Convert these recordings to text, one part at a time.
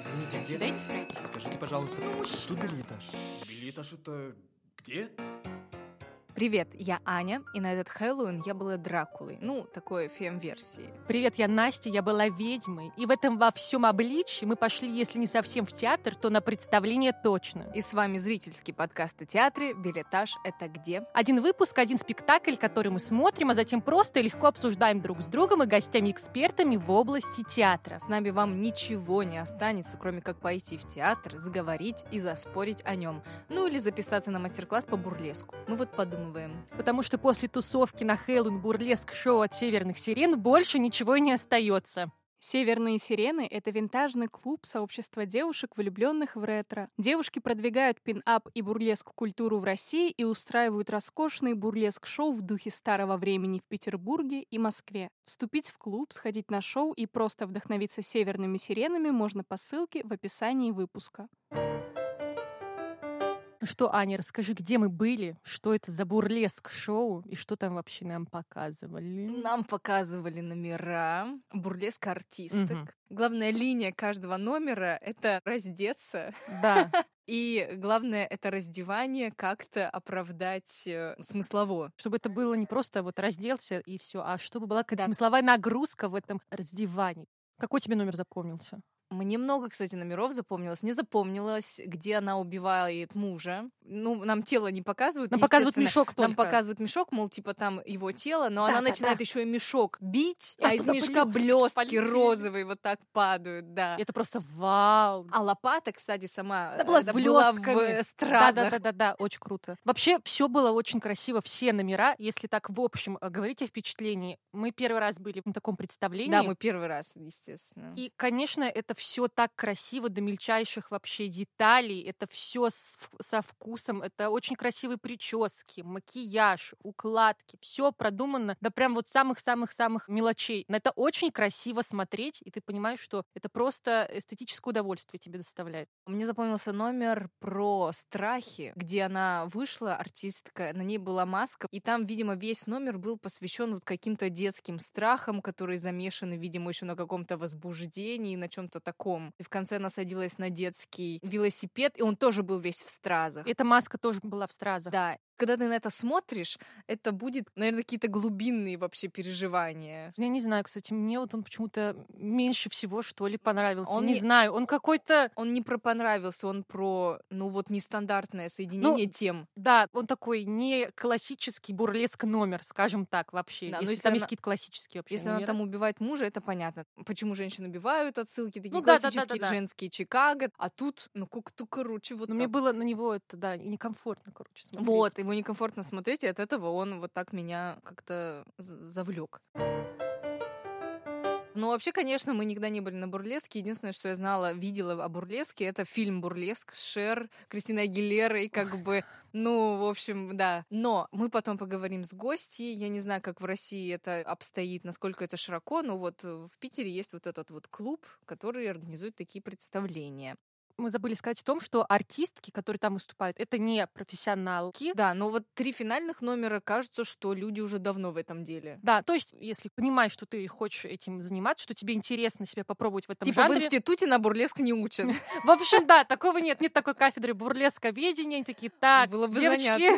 Извините, где? Дайте пройти. Скажите, пожалуйста, Ну, тут билетаж. Билетаж это где? Привет, я Аня, и на этот Хэллоуин я была Дракулой. Ну, такой фем-версии. Привет, я Настя, я была ведьмой. И в этом во всем обличье мы пошли, если не совсем в театр, то на представление точно. И с вами зрительский подкаст о театре «Билетаж — это где?». Один выпуск, один спектакль, который мы смотрим, а затем просто и легко обсуждаем друг с другом и гостями-экспертами в области театра. С нами вам ничего не останется, кроме как пойти в театр, заговорить и заспорить о нем. Ну или записаться на мастер-класс по бурлеску. Мы вот подумываем. Потому что после тусовки на Хэллоуин бурлеск-шоу от Северных Сирен больше ничего не остается. Северные сирены — это винтажный клуб сообщества девушек, влюбленных в ретро. Девушки продвигают пин-ап и бурлеск-культуру в России и устраивают роскошные бурлеск-шоу в духе старого времени в Петербурге и Москве. Вступить в клуб, сходить на шоу и просто вдохновиться северными сиренами можно по ссылке в описании выпуска. Ну что, Аня, расскажи, где мы были, что это за бурлеск-шоу и что там вообще нам показывали? Нам показывали номера, бурлеск артисток. Мгм. Главная линия каждого номера — это раздеться. Да, И главное — это раздевание как-то оправдать э, смыслово. чтобы это было не просто вот разделся и все, а чтобы была какая-то Да. смысловая нагрузка в этом раздевании. Какой тебе номер запомнился? Мне много, кстати, номеров запомнилось. Мне запомнилось, где она убивает мужа. Ну, нам тело не показывают. Нам показывают мешок только. Нам показывают мешок, мол, типа там его тело, но она Да-да-да. начинает еще и мешок бить, А а из мешка блестки полетели. розовые вот так падают, да. Это просто вау. А лопата, кстати, сама была с это была в блестками. э, стразах. Да-да-да-да, очень круто. Вообще, все было очень красиво, все номера. Если так в общем э, говорить о впечатлении, мы первый раз были на таком представлении. Да, мы первый раз, естественно. И, конечно, это все так красиво до мельчайших вообще деталей. Это все со вкусом. Это очень красивые прически, макияж, укладки. Все продумано до прям вот самых-самых-самых мелочей. На это очень красиво смотреть, и ты понимаешь, что это просто эстетическое удовольствие тебе доставляет. Мне запомнился номер про страхи, где она вышла, артистка, на ней была маска, и там, видимо, весь номер был посвящен вот каким-то детским страхам, которые замешаны, видимо, еще на каком-то возбуждении, на чем-то таком. И в конце она садилась на детский велосипед, и он тоже был весь в стразах. Эта маска тоже была в стразах. Да. Когда ты на это смотришь, это будет, наверное, какие-то глубинные вообще переживания. Я не знаю, кстати, мне вот он почему-то меньше всего, что ли, понравился. Он не не- знаю, он какой-то... Он не про понравился, он про, ну вот, нестандартное соединение тем. Да, он такой не классический бурлеск номер, скажем так, вообще. Да, если, если там есть она- какие-то классические вообще Если она номера. там убивает мужа, это понятно. Почему женщин убивают, отсылки такие Ну да, да, да, классические да, да. женские Чикаго. А тут, ну как-то, короче, вот Но мне было на него это, да, и некомфортно, короче, смотреть. Вот, его некомфортно смотреть, и от этого он вот так меня как-то завлек. Ну, вообще, конечно, мы никогда не были на бурлеске. Единственное, что я знала, видела о бурлеске, это фильм «Бурлеск» с Шер, Кристиной Агилерой, как бы, ну, в общем, да. Но мы потом поговорим с гостьей. Я не знаю, как в России это обстоит, насколько это широко, но вот в Питере есть вот этот вот клуб, который организует такие представления. Мы забыли сказать о том, что артистки, которые там выступают, это не профессионалки. Да, но вот три финальных номера кажется, что люди уже давно в этом деле. Да, то есть, если понимаешь, что ты хочешь этим заниматься, что тебе интересно себя попробовать в этом Типа в жанре. институте на бурлеск не учат. В общем, да, такого нет. Нет такой кафедры бурлесковедения. Они такие, так, Было бы девочки.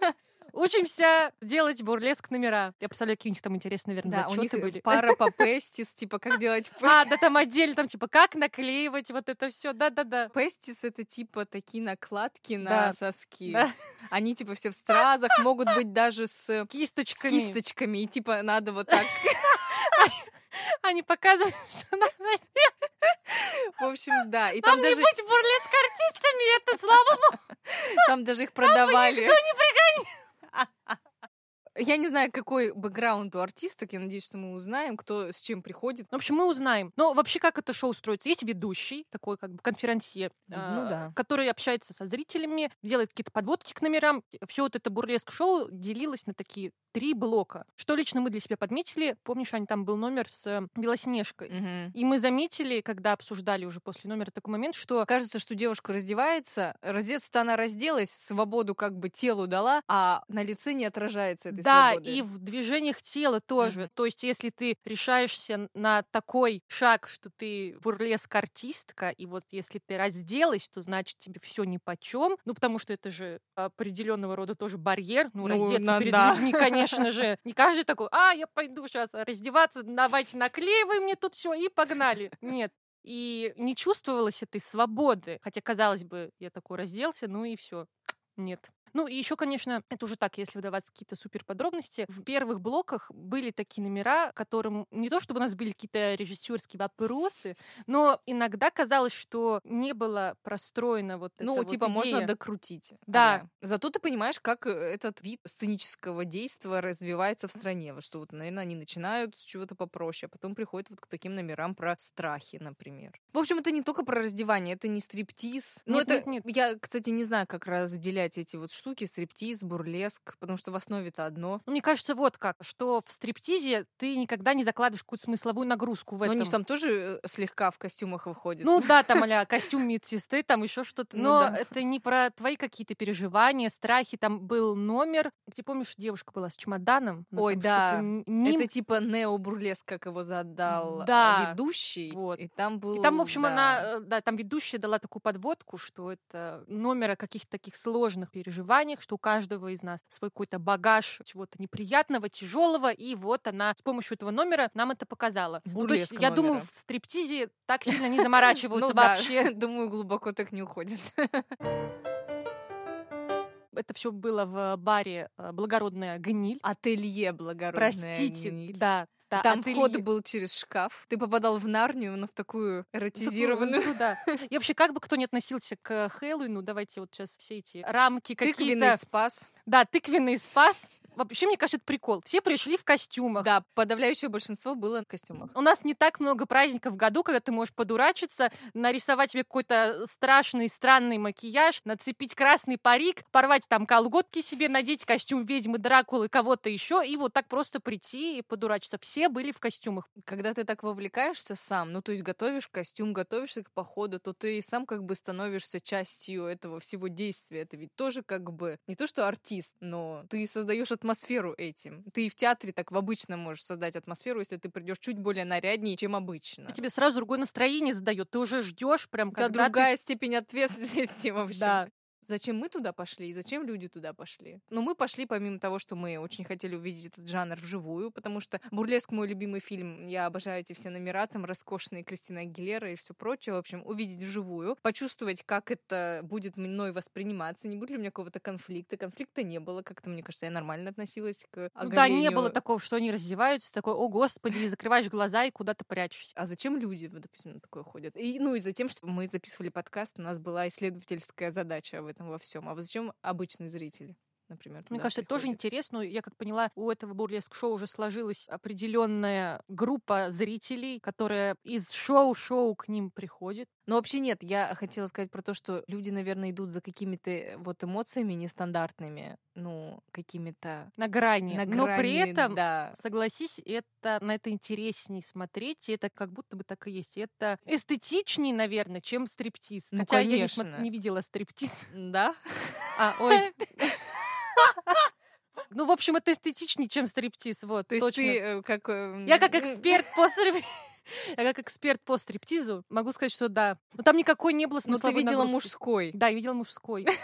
учимся делать бурлеск номера. Я представляю, какие у них там интересные, наверное, Да, у них были. пара по пестис, типа как делать А, да там отдельно, там типа как наклеивать вот это все. Да-да-да. Пестис это типа такие накладки Да. на соски. Да. Они типа все в стразах, могут быть даже с, с Кисточками. кисточками, и типа надо вот так. Они показывают, что надо. В общем, да. И Нам там не даже, быть бурлеск-артистами, это слава богу. там даже их продавали. Я не знаю, какой бэкграунд у артисток. Я надеюсь, что мы узнаем, кто с чем приходит. В общем, мы узнаем. Но вообще, как это шоу строится? Есть ведущий, такой как бы конферансье, Ну а, да. который общается со зрителями, делает какие-то подводки к номерам. Все вот это бурлеск-шоу делилось на такие три блока. Что лично мы для себя подметили, помнишь, Аня, там был номер с э, Белоснежкой. Мгм. И мы заметили, когда обсуждали уже после номера такой момент, что Кажется, что девушка раздевается, раздеться-то она разделась, свободу как бы телу дала, а на лице не отражается этой да, свободы. и в движениях тела тоже. То есть, если ты решаешься на такой шаг, что ты бурлеск-артистка, и вот если ты разделась, то значит тебе все ни почем. Ну, потому что это же определенного рода тоже барьер. Ну, Ну, раздеться на- перед да. людьми, конечно же. Не каждый такой, а, я пойду сейчас раздеваться, давайте наклеивай мне тут все и погнали. Нет. И не чувствовалось этой свободы. Хотя, казалось бы, я такой разделся, ну и все. Нет. Ну и еще, конечно, это уже так, если выдавать какие-то супер подробности. В первых блоках были такие номера, которым не то чтобы у нас были какие-то режиссерские вопросы, но иногда казалось, что не было простроено вот Ну, эта вот типа, можно идея. докрутить. Да. а-ля. Зато ты понимаешь, как э, этот вид сценического действия развивается в стране. Вот что вот, наверное, они начинают с чего-то попроще, а потом приходят вот к таким номерам про страхи, например. В общем, это не только про раздевание, это не стриптиз. Ну, Нет, это, нет, я, кстати, не знаю, как разделять эти вот штуки, стриптиз, бурлеск, потому что в основе-то одно. Ну, мне кажется, вот как, что в стриптизе ты никогда не закладываешь какую-то смысловую нагрузку в Но этом. они же там тоже э, слегка в костюмах выходят. Ну да, там а костюм медсестры, там еще что-то. Ну Но да. это не про твои какие-то переживания, страхи. Там был номер, где, помнишь, девушка была с чемоданом? она Ой, там да. мим- Это типа нео-бурлеск, как его задал Да. ведущий. Вот. И там был... И там, в общем, да. она, э, да, там ведущая дала такую подводку, что это номер о каких-то таких сложных переживаниях, что у каждого из нас свой какой-то багаж чего-то неприятного, тяжелого, и вот она с помощью этого номера нам это показала. Ну, то есть, я думаю, номера. в стриптизе так сильно не заморачиваются Ну вообще. думаю, глубоко так не уходит. Это все было в баре э, «Благородная гниль». Ателье благородная Простите, гниль. да. Да, Там ателье. вход был через шкаф. Ты попадал в Нарнию, но в такую эротизированную. Ну, да. И вообще, как бы кто ни относился к Хэллоуину, давайте вот сейчас все эти рамки Тыквенный какие-то... спас. Да, тыквенный спас. Вообще, мне кажется, это прикол. Все пришли в костюмах. Да, подавляющее большинство было в костюмах. У нас не так много праздников в году, когда ты можешь подурачиться, нарисовать себе какой-то страшный, странный макияж, нацепить красный парик, порвать там колготки себе, надеть костюм ведьмы Дракулы, кого-то еще, и вот так просто прийти и подурачиться. Все были в костюмах. Когда ты так вовлекаешься сам, ну то есть готовишь костюм, готовишься к походу, то ты и сам как бы становишься частью этого всего действия. Это ведь тоже как бы не то что артист, но ты создаешь атмосферу этим. Ты и в театре так в обычном можешь создать атмосферу, если ты придешь чуть более наряднее, чем обычно. А тебе сразу другое настроение задает. Ты уже ждешь прям, У тебя когда ты- другая степень ответственности вообще. Да. Зачем мы туда пошли и зачем люди туда пошли? Но мы пошли помимо того, что мы очень хотели увидеть этот жанр вживую, потому что «Бурлеск» мой любимый фильм. Я обожаю эти все номера, там роскошные Кристина Агилера и все прочее. В общем, увидеть вживую, почувствовать, как это будет мной восприниматься, не будет ли у меня какого-то конфликта. Конфликта не было, как-то, мне кажется, я нормально относилась к Ну да, не оголению. было такого, что они раздеваются, такой, о господи, закрываешь глаза и куда-то прячешься. А зачем люди, допустим, на такое ходят? И, ну и за тем, что мы записывали подкаст, у нас была исследовательская задача в этом во всем. А вот зачем обычный зритель, например? Мне кажется, это тоже приходит? интересно. Я как поняла, у этого бурлеск-шоу уже сложилась определенная группа зрителей, которая из шоу-шоу к ним приходит. Но вообще нет, я хотела сказать про то, что люди, наверное, идут за какими-то э, вот эмоциями нестандартными, ну, какими-то На грани. на Но при грани, этом, да. согласись, это на это интереснее смотреть, и это как будто бы так и есть. И это эстетичнее, наверное, чем стриптиз. Ну, Хотя я не, конечно. не видела стриптиз. Да? А, ой. Ну, в общем, это эстетичнее, чем стриптиз. Вот, То есть точно. ты э, как... э, Я как м, эксперт по Я как эксперт по стриптизу могу сказать, что да. Но там никакой не было Ну, ты смысловой видела нагрузки. мужской. Да, я видела мужской.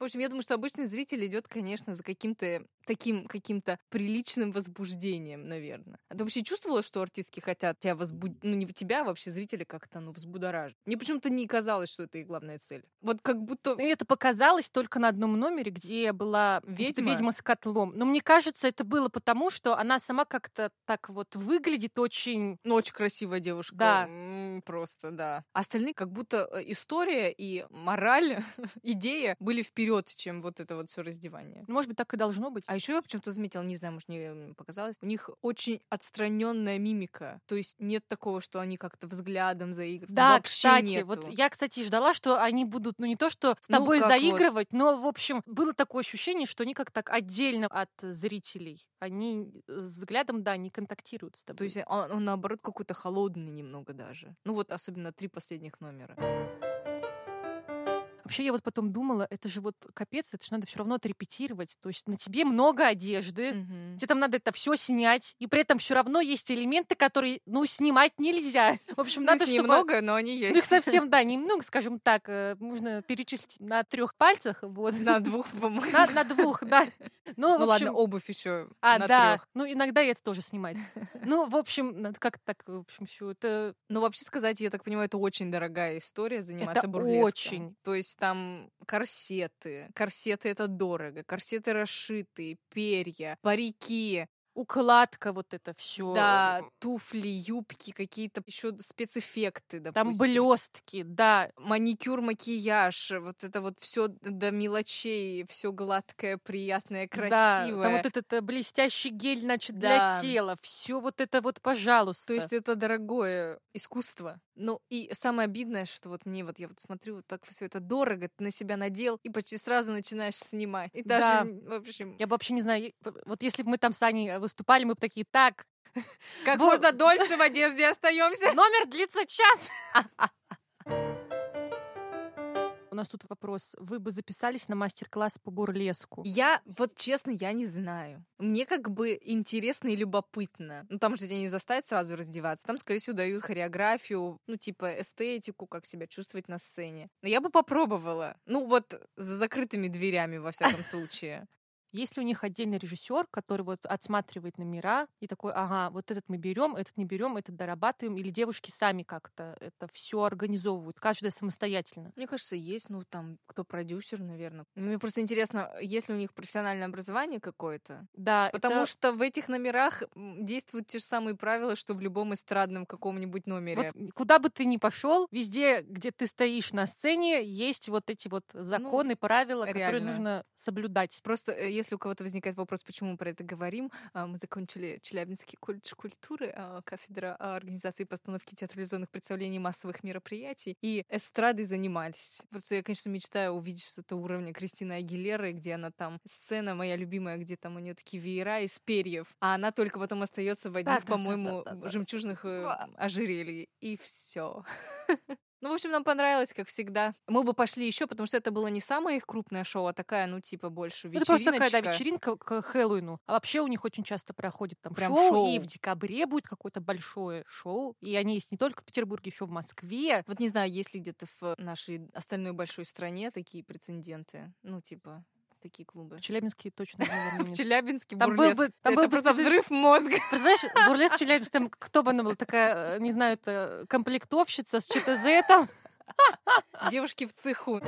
В общем, я думаю, что обычный зритель идет, конечно, за каким-то таким каким-то приличным возбуждением, наверное. А ты вообще чувствовала, что артистки хотят тебя возбудить? Ну, не тебя, а вообще зрители как-то, ну, взбудоражить. Мне почему-то не казалось, что это их главная цель. Вот как будто... И это показалось только на одном номере, где была какая-то Ведьма? ведьма с котлом. Но мне кажется, это было потому, что она сама как-то так вот выглядит очень... Ну, очень красивая девушка. Да. М, Просто, да. Остальные как будто э, история и мораль, идея были вперед вперед, чем вот это вот все раздевание. Ну, Может быть, так и должно быть. А еще я почему-то заметила, не знаю, может, мне показалось, у них очень отстраненная мимика. То есть нет такого, что они как-то взглядом заигрывают. Да, Вообще кстати, нету. вот я, кстати, ждала, что они будут, ну не то, что с Ну, тобой вот. заигрывать, но, в общем, было такое ощущение, что они как так отдельно от зрителей. Они э, взглядом, да, не контактируют с тобой. То есть он, он, наоборот какой-то холодный немного даже. Ну вот особенно три последних номера. Вообще, я вот потом думала, это же вот капец, это же надо все равно отрепетировать. То есть на тебе много одежды, Мгм. тебе там надо это все снять, и при этом все равно есть элементы, которые, ну, снимать нельзя. В общем, Ну, надо, их чтобы... немного, но они есть. Ну, их совсем, да, немного, скажем так, э, можно перечислить на трех пальцах, вот. На двух, по-моему. На, на двух, да. Ну, Ну в ладно, общем, обувь еще А, на да. трех. Ну, иногда это тоже снимается. Ну, в общем, надо как так, в общем, все это... Ну, вообще сказать, я так понимаю, это очень дорогая история заниматься Это бурлеском. очень. То есть там корсеты. Корсеты это дорого. Корсеты расшитые, перья, парики. Укладка вот это все. Да, туфли, юбки, какие-то еще спецэффекты, Там допустим. блестки, да. Маникюр, макияж, вот это вот все до мелочей, все гладкое, приятное, Да, красивое. там вот этот э, блестящий гель, значит, Да. для тела. Все вот это вот, пожалуйста. То есть это дорогое искусство. Ну и самое обидное, что вот мне вот я вот смотрю, вот так все это дорого, ты на себя надел и почти сразу начинаешь снимать. И даже, Да. в общем, Я бы вообще не знаю, п- вот если бы мы там с Аней э, выступали, мы бы такие, так, как Бо- можно дольше в одежде остаемся. номер длится час. У нас тут вопрос. Вы бы записались на мастер-класс по бурлеску? Я, вот честно, я не знаю. Мне как бы интересно и любопытно. Ну, там же тебя не заставят сразу раздеваться. Там, скорее всего, дают хореографию, ну, типа эстетику, как себя чувствовать на сцене. Но я бы попробовала. Ну, вот за закрытыми дверями, во всяком случае. Есть ли у них отдельный режиссер, который вот отсматривает номера и такой, ага, вот этот мы берем, этот не берем, этот дорабатываем, или девушки сами как-то это все организовывают, каждая самостоятельно? Мне кажется, есть, ну, там, кто продюсер, наверное. Мне просто интересно, есть ли у них профессиональное образование какое-то? Да, Потому это- что в этих номерах действуют те же самые правила, что в любом эстрадном каком-нибудь номере. Вот куда бы ты ни пошел, везде, где ты стоишь на сцене, есть вот эти вот законы, правила, которые Ну, реально. нужно соблюдать. Просто э, если у кого-то возникает вопрос, почему мы про это говорим, а, мы закончили Челябинский колледж культуры, а, кафедра а, организации и постановки театрализованных представлений массовых мероприятий, и эстрадой занимались. Просто я, конечно, мечтаю увидеть что-то уровня Кристины Агилеры, где она там, сцена моя любимая, где там у нее такие веера из перьев, а она только потом остается в одних, Да-да-да-да-да-да. по-моему, жемчужных э, ожерельй. И все. Ну, в общем, нам понравилось, как всегда. Мы бы пошли еще, потому что это было не самое их крупное шоу, а такая, ну, типа, больше Ну, Это просто такая, да, вечериночка. вечеринка к Хэллоуину. А вообще у них очень часто проходит там Прям шоу, и шоу. в декабре будет какое-то большое шоу. И они есть не только в Петербурге, еще в Москве. Вот не знаю, есть ли где-то в нашей остальной большой стране такие прецеденты. Ну, типа, такие клубы. В Челябинске точно, наверное, В. Челябинске Там был бы, там это был просто взрыв мозга. Представляешь, бурлеск Челябинск, там кто бы она была, такая, э, не знаю, это комплектовщица с ЧТЗ там. Девушки в цеху.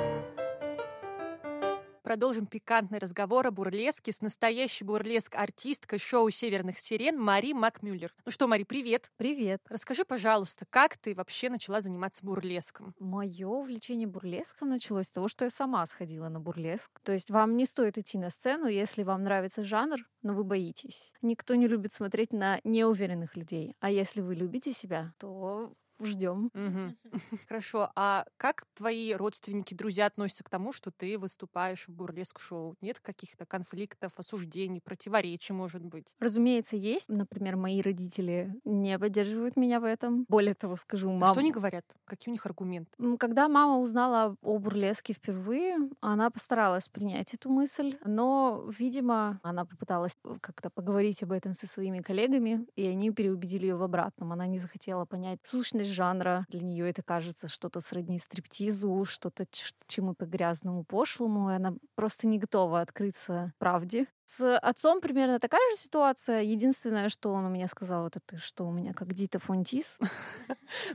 Продолжим пикантный разговор о бурлеске с настоящей бурлеск-артисткой шоу «Северных сирен» Мари Макмюллер. Ну что, Мари, привет. Привет. Расскажи, пожалуйста, как ты вообще начала заниматься бурлеском? Мое увлечение бурлеском началось с того, что я сама сходила на бурлеск. То есть вам не стоит идти на сцену, если вам нравится жанр, но вы боитесь. Никто не любит смотреть на неуверенных людей. А если вы любите себя, то ждем. Мгм. Хорошо, а как твои родственники, друзья относятся к тому, что ты выступаешь в бурлеск-шоу? Нет каких-то конфликтов, осуждений, противоречий, может быть? Разумеется, есть. Например, мои родители не поддерживают меня в этом. Более того, скажу, А мам... Что они говорят? Какие у них аргументы? Когда мама узнала о бурлеске впервые, она постаралась принять эту мысль, но, видимо, она попыталась как-то поговорить об этом со своими коллегами, и они переубедили ее в обратном. Она не захотела понять сущность жанра. Для нее это кажется что-то сродни стриптизу, что-то чему-то грязному, пошлому, и она просто не готова открыться правде С отцом примерно такая же ситуация. Единственное, что он у меня сказал, это ты что, у меня как Дита Фонтис.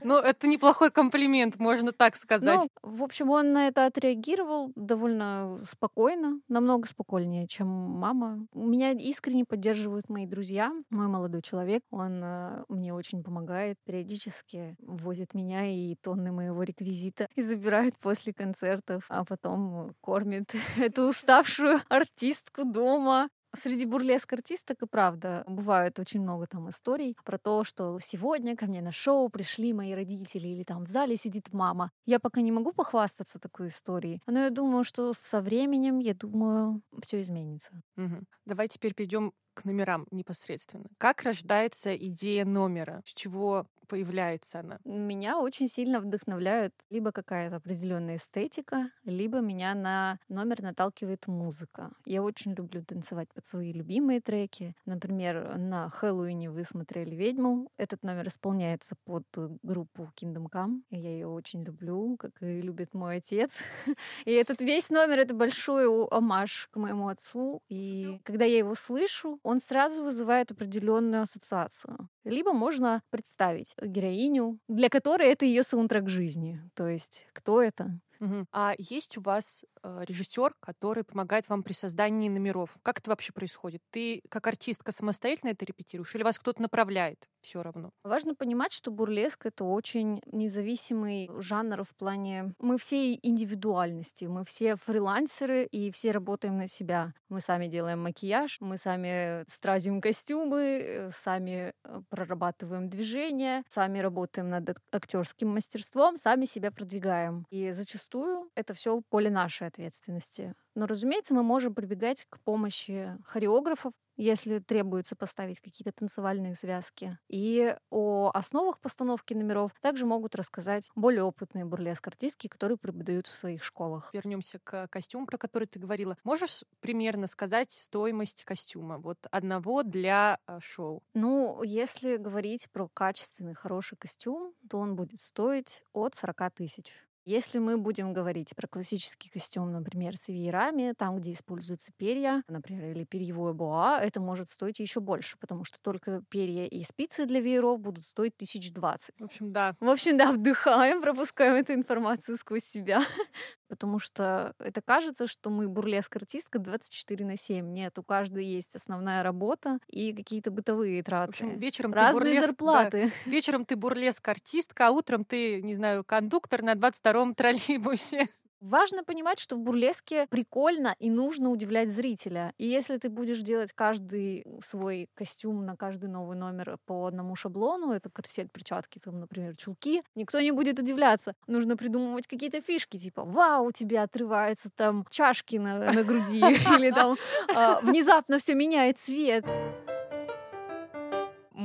Ну, это неплохой комплимент, можно так сказать. Ну, в общем, он на это отреагировал довольно спокойно, намного спокойнее, чем мама. Меня искренне поддерживают мои друзья. Мой молодой человек, он э, мне очень помогает, периодически возит меня и тонны моего реквизита и забирает после концертов, а потом кормит эту уставшую артистку дома. Среди бурлеск-артисток и правда бывает очень много там историй про то, что сегодня ко мне на шоу пришли мои родители или там в зале сидит мама. Я пока не могу похвастаться такой историей, но я думаю, что со временем, я думаю, все изменится. Мгм. Давай теперь перейдем к номерам непосредственно. Как рождается идея номера? С чего появляется она? Меня очень сильно вдохновляет либо какая-то определенная эстетика, либо меня на номер наталкивает музыка. Я очень люблю танцевать под свои любимые треки. Например, на Хэллоуине вы смотрели «Ведьму». Этот номер исполняется под группу Kingdom Come. Я ее очень люблю, как и любит мой отец. И этот весь номер — это большой омаж к моему отцу. И когда я его слышу, он сразу вызывает определенную ассоциацию. Либо можно представить героиню, для которой это ее саундтрек жизни. То есть кто это? Мгм. А есть у вас режиссер, который помогает вам при создании номеров? Как это вообще происходит? Ты как артистка самостоятельно это репетируешь или вас кто-то направляет все равно? Важно понимать, что бурлеск — это очень независимый жанр в плане... Мы все индивидуальности, мы все фрилансеры и все работаем на себя. Мы сами делаем макияж, мы сами стразим костюмы, сами э, прорабатываем движения, сами работаем над ак- актерским мастерством, сами себя продвигаем. И зачастую это все поле нашей ответственности. Но, разумеется, мы можем прибегать к помощи хореографов, если требуется поставить какие-то танцевальные связки. И о основах постановки номеров также могут рассказать более опытные бурлеск-артистки, которые преподают в своих школах. Вернемся к костюму, про который ты говорила. Можешь примерно сказать стоимость костюма? Вот одного для э, шоу. Ну, если говорить про качественный, хороший костюм, то он будет стоить от 40 тысяч. Если мы будем говорить про классический костюм, например, с веерами, там, где используются перья, например, или перьевое буа, это может стоить еще больше, потому что только перья и спицы для вееров будут стоить тысяч двадцать. В общем, да. В общем, да, вдыхаем, пропускаем эту информацию сквозь себя. Потому что это кажется, что мы бурлеск-артистка 24 на 7. Нет, у каждой есть основная работа и какие-то бытовые траты. В общем, вечером ты Разные бурлеск- да, зарплаты. Вечером ты бурлеск-артистка, а утром ты, не знаю, кондуктор на 22-м троллейбусе. Важно понимать, что в бурлеске прикольно и нужно удивлять зрителя. И если ты будешь делать каждый свой костюм на каждый новый номер по одному шаблону, это корсет, перчатки, там, например, чулки, никто не будет удивляться. Нужно придумывать какие-то фишки, типа, вау, у тебя отрывается там чашки на, на груди, или там а, внезапно все меняет цвет.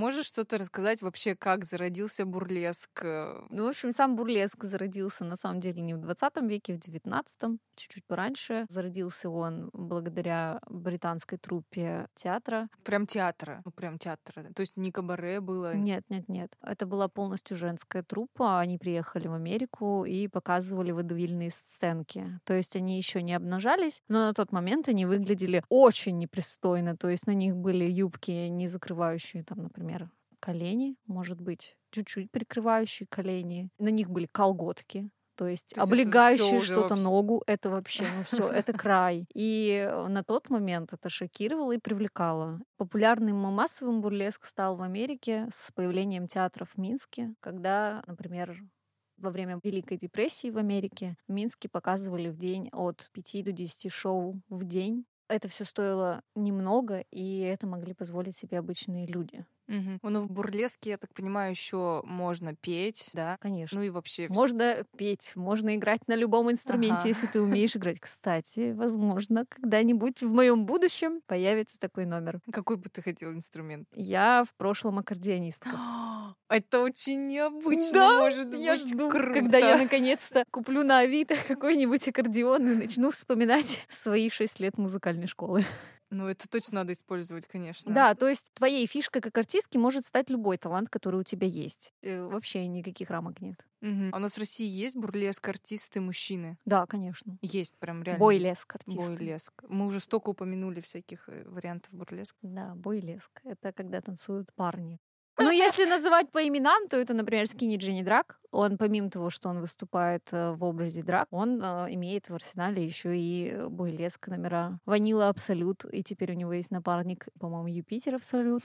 Можешь что-то рассказать вообще, как зародился бурлеск? э, Ну, в общем, сам бурлеск зародился на самом деле не в 20 веке, в 19 чуть-чуть пораньше. Зародился он благодаря британской труппе театра. Прям театра. Ну, прям театра. То есть не кабаре было. Нет, нет, нет. Это была полностью женская труппа. Они приехали в Америку и показывали водевильные сценки. То есть они еще не обнажались, но на тот момент они выглядели очень непристойно. То есть на них были юбки, не закрывающие, там, например, колени, может быть, чуть-чуть прикрывающие колени. На них были колготки, то есть, То есть уже что-то вообще- ногу, это вообще, ну все, это край. И э, на тот момент это шокировало и привлекало. Популярным массовым бурлеск стал в Америке с появлением театров в Минске, когда, например, во время Великой депрессии в Америке в Минске показывали в день от 5 до 10 шоу в день. Это все стоило немного, и это могли позволить себе обычные люди. Мгм. Ну, в бурлеске, я так понимаю, еще можно петь, да? Конечно. Ну и вообще... Можно петь, можно играть на любом инструменте, Ага. если ты умеешь играть. Кстати, возможно, когда-нибудь в моем будущем появится такой номер. Какой бы ты хотел инструмент? Я в прошлом аккордеонистка. Это очень необычно, Да, может Я быть, жду, круто. когда я наконец-то куплю на Авито какой-нибудь аккордеон и начну вспоминать свои шесть лет музыкальной школы. Ну, это точно надо использовать, конечно. Да, то есть твоей фишкой как артистки может стать любой талант, который у тебя есть. Э, Вообще никаких рамок нет. Мгм. А у нас в России есть бурлеск артисты мужчины? Да, конечно. Есть, прям реально. Бойлеск артисты. Бойлеск. Мы уже столько упомянули всяких э, вариантов бурлеска. Да, бойлеск. Это когда танцуют парни. Ну, если называть по именам, то это, например, Скини Дженни Драк. Он, помимо того, что он выступает э, в образе драк, он э, имеет в арсенале еще и э, бойлеск номера. Ванила Абсолют, и теперь у него есть напарник, по-моему, Юпитер Абсолют.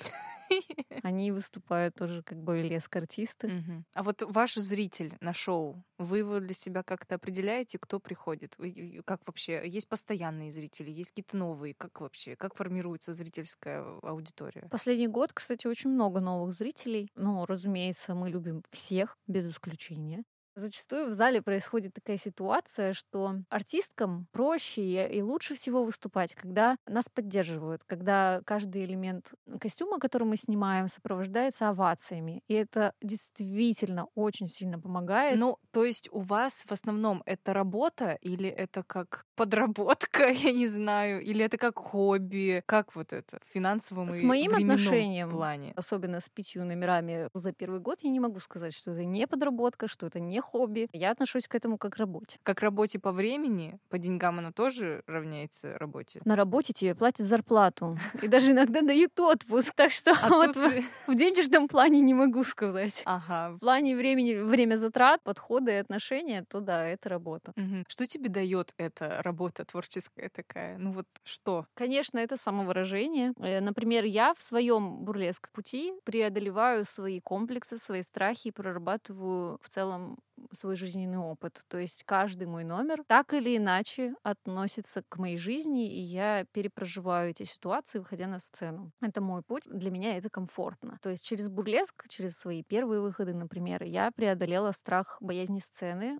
Они выступают тоже как бойлеск-артисты. Мгм. А вот ваш зритель на шоу, вы его для себя как-то определяете, кто приходит? Вы- Как вообще? Есть постоянные зрители, есть какие-то новые? Как вообще? Как формируется зрительская аудитория? Последний год, кстати, очень много новых зрителей. Ну, разумеется, мы любим всех, без исключения. Зачастую в зале происходит такая ситуация, что артисткам проще и лучше всего выступать, когда нас поддерживают, когда каждый элемент костюма, который мы снимаем, сопровождается овациями. И это действительно очень сильно помогает. Ну, то есть у вас в основном это работа или это как подработка, я не знаю, или это как хобби? Как вот это в финансовом С и моим отношением, плане? особенно с пятью номерами за первый год, я не могу сказать, что это не подработка, что это не хобби. Я отношусь к этому как к работе. Как работе по времени, по деньгам оно тоже равняется работе? На работе тебе платят зарплату. И даже иногда дают отпуск. Так что А вот тут... в, в денежном плане не могу сказать. Ага. В плане времени, время затрат, подхода и отношения, то да, это работа. Мгм. Что тебе дает эта работа творческая такая? Ну вот что? Конечно, это самовыражение. Э, Например, я в своем бурлеск пути преодолеваю свои комплексы, свои страхи и прорабатываю в целом свой жизненный опыт. То есть каждый мой номер так или иначе относится к моей жизни, и я перепроживаю эти ситуации, выходя на сцену. Это мой путь. Для меня это комфортно. То есть через бурлеск, через свои первые выходы, например, я преодолела страх боязни сцены,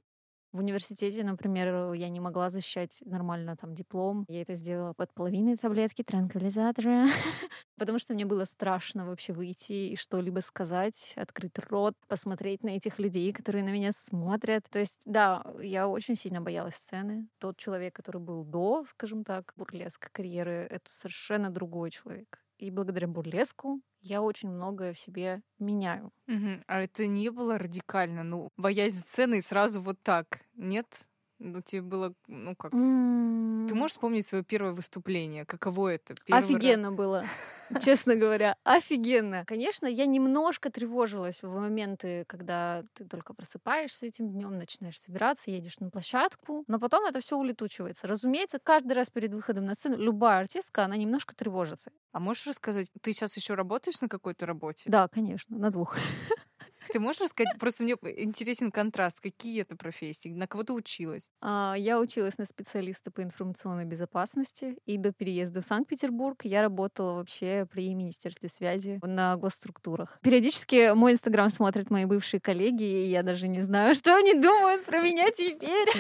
в университете, например, я не могла защищать нормально там диплом. Я это сделала под половиной таблетки транквилизатора, потому что мне было страшно вообще выйти и что-либо сказать, открыть рот, посмотреть на этих людей, которые на меня смотрят. То есть, да, я очень сильно боялась сцены. Тот человек, который был до, скажем так, бурлеск карьеры, это совершенно другой человек. И благодаря бурлеску я очень многое в себе меняю. Мгм. А это не было радикально? Ну, боязнь сцены и сразу вот так, нет? Ну, тебе было, ну как? Ты можешь вспомнить свое первое выступление? Каково это? Первый раз? Офигенно было, честно говоря, офигенно. Конечно, я немножко тревожилась в моменты, когда ты только просыпаешься этим днем, начинаешь собираться, едешь на площадку, но потом это все улетучивается. Разумеется, каждый раз перед выходом на сцену любая артистка, она немножко тревожится. А можешь рассказать, ты сейчас еще работаешь на какой-то работе? Да, конечно, на двух. Ты можешь рассказать? Просто мне интересен контраст. Какие это профессии? На кого ты училась? А, Я училась на специалиста по информационной безопасности, и до переезда в Санкт-Петербург я работала вообще при Министерстве связи на госструктурах. Периодически мой инстаграм смотрят мои бывшие коллеги, и я даже не знаю, что они думают про меня теперь.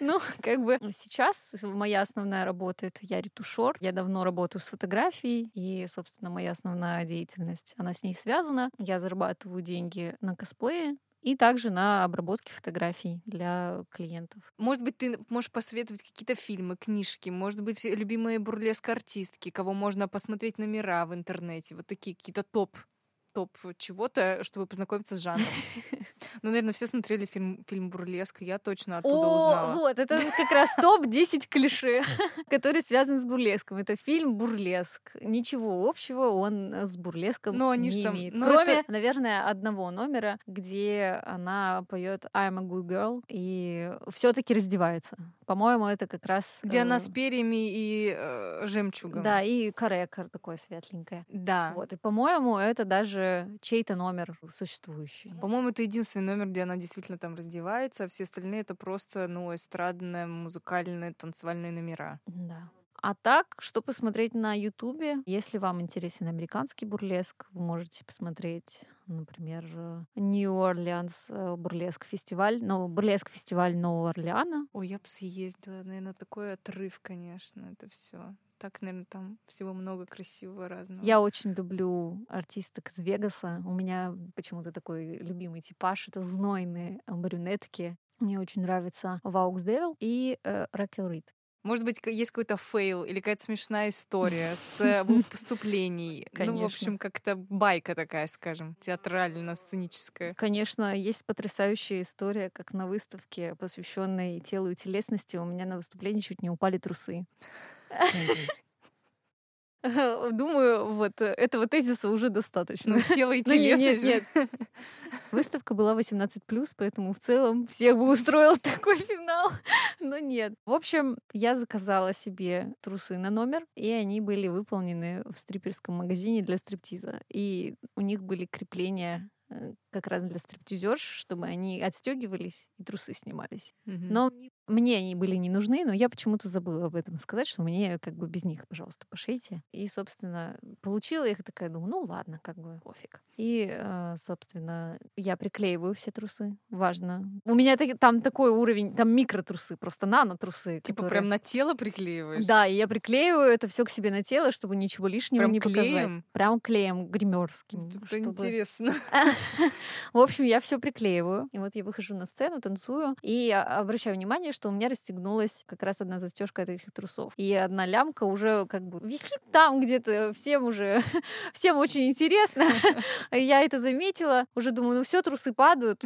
Ну, как бы сейчас моя основная работа — это я ретушер. Я давно работаю с фотографией, и, собственно, моя основная деятельность, она с ней связана. Я зарабатываю деньги на косплее, и также на обработке фотографий для клиентов. Может быть, ты можешь посоветовать какие-то фильмы, книжки, может быть, любимые бурлеск-артистки, кого можно посмотреть номера в интернете, вот такие какие-то топ топ чего-то, чтобы познакомиться с жанром. Ну, наверное, все смотрели фильм, фильм «Бурлеск», я точно оттуда О, узнала. вот, это как раз топ-10 клише, который связан с бурлеском. Это фильм «Бурлеск». Ничего общего он э, с бурлеском Но они не там- имеет. ну, Кроме, это- наверное, одного номера, где она поет «I'm a good girl» и все таки раздевается. По-моему, это как раз... Где она э, с перьями и э, жемчугом. Да, и коррекор такое светленькое. Да. Вот, и, по-моему, это даже чей-то номер существующий. По-моему, это единственный номер, где она действительно там раздевается, а все остальные это просто, ну, эстрадные, музыкальные, танцевальные номера. Да. А так, что посмотреть на Ютубе? Если вам интересен американский бурлеск, вы можете посмотреть, например, Нью-Орлеанс э, бурлеск фестиваль, ну, бурлеск фестиваль Нового Орлеана. Ой, я бы съездила, наверное, такой отрыв, конечно, это все. Так, наверное, там всего много красивого разного. Я очень люблю артисток из Вегаса. У меня почему-то такой любимый типаж. Это знойные брюнетки. Мне очень нравится Ваукс Девил и э, Ракел Рид. Может быть, есть какой-то fail или какая-то смешная история с э, выступлений. Ну, в общем, как-то байка такая, скажем, театрально-сценическая. Конечно, есть потрясающая история, как на выставке, посвященной телу и телесности, у меня на выступлении чуть не упали трусы. Думаю, вот э, этого тезиса уже достаточно. Ну, тело и Ну, нет, телесность. Выставка была 18+, поэтому в целом всех бы устроил такой финал. Но нет. В общем, я заказала себе трусы на номер, и они были выполнены в стриперском магазине для стриптиза. И у них были крепления э, как раз для стриптизерш, чтобы они отстегивались и трусы снимались. Мгм. Но мне- они были не нужны, но я почему-то забыла об этом сказать, что мне как бы без них, пожалуйста, пошейте. И, собственно, получила их и такая, думаю, ну ладно, как бы пофиг. И, э, собственно, я приклеиваю все трусы, важно. У меня там такой уровень, там микротрусы, просто нано-трусы. Типа которые- прям на тело приклеиваешь? Да, и я приклеиваю это все к себе на тело, чтобы ничего лишнего Прям не показать. клеем? Прям клеем гримерским. Это чтобы- интересно. в общем, я все приклеиваю. И вот я выхожу на сцену, танцую, и а- обращаю внимание, что у меня расстегнулась как раз одна застежка от этих трусов. И одна лямка уже как бы висит там где-то. Всем уже, всем очень интересно. Я это заметила. Уже думаю, ну все, трусы падают.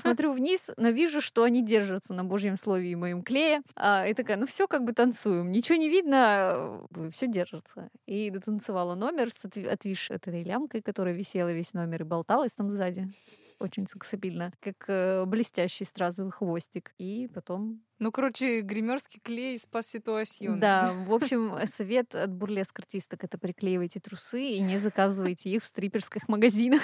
Смотрю вниз, но вижу, что они держатся на Божьем слове и моем клее. А, и такая, ну все, как бы танцуем. Ничего не видно, все держится. И дотанцевала номер с отви- отвисшей этой лямкой, которая висела весь номер и болталась там сзади. Очень сексапильно. Как э, блестящий стразовый хвостик. И потом... Ну, короче, гримерский клей спас ситуацию. Да, в общем, э, совет от бурлеск-артисток — это приклеивайте трусы и не заказывайте их в стриперских магазинах.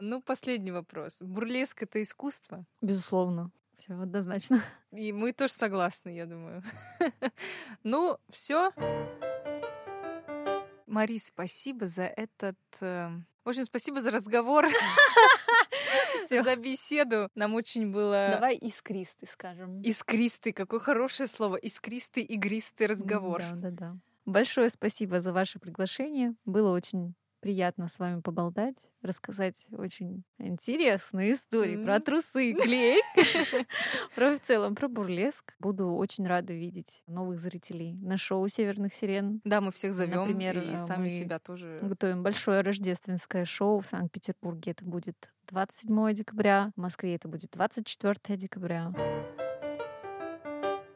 Ну, последний вопрос. Бурлеск — это искусство? Безусловно. Все однозначно. И мы тоже согласны, я думаю. Ну, все. Мари, спасибо за этот... э, В общем, спасибо за разговор, за беседу. Нам очень было Давай искристый скажем. искристый, какое хорошее слово, искристый, игристый разговор. Да, да, да. Большое спасибо за ваше приглашение. Было очень приятно с вами поболтать, рассказать очень интересные истории про М. трусы и клей, про в целом про бурлеск. Буду очень рада видеть новых зрителей на шоу Северных Сирен. Да, мы всех зовем Например, и э, сами себя тоже. Готовим большое рождественское шоу в Санкт-Петербурге. Это будет 27 декабря. В Москве это будет 24 декабря.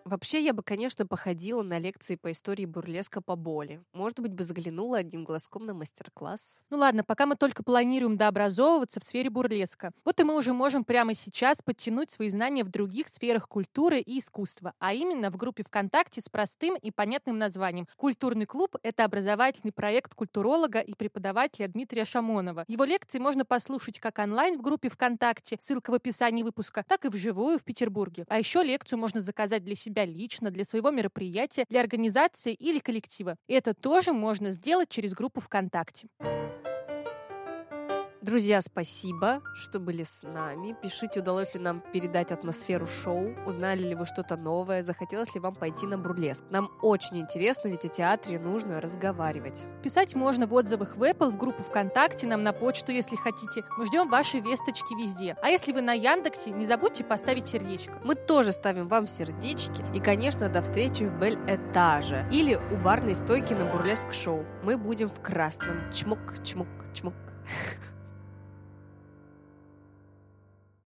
Вообще, я бы, конечно, походила на лекции по истории бурлеска по боли. Может быть, бы заглянула одним глазком на мастер-класс. Ну ладно, пока мы только планируем дообразовываться в сфере бурлеска. Вот и мы уже можем прямо сейчас подтянуть свои знания в других сферах культуры и искусства, а именно в группе ВКонтакте с простым и понятным названием «Культурный клуб» — это образовательный проект культуролога и преподавателя Дмитрия Шамонова. Его лекции можно послушать как онлайн в группе ВКонтакте, ссылка в описании выпуска, так и вживую в Петербурге. А еще лекцию можно заказать для себя лично, для своего мероприятия, для организации или коллектива. И это тоже можно сделать через группу ВКонтакте. Друзья, спасибо, что были с нами. Пишите, удалось ли нам передать атмосферу шоу, узнали ли вы что-то новое, захотелось ли вам пойти на бурлеск. Нам очень интересно, ведь о театре нужно разговаривать. Писать можно в отзывах в Apple, в группу ВКонтакте, нам на почту, если хотите. Мы ждем ваши весточки везде. А если вы на Яндексе, не забудьте поставить сердечко. Мы тоже ставим вам сердечки. И, конечно, до встречи в Бель-Этаже или у барной стойки на бурлеск-шоу. Мы будем в красном. Чмок, чмок, чмок.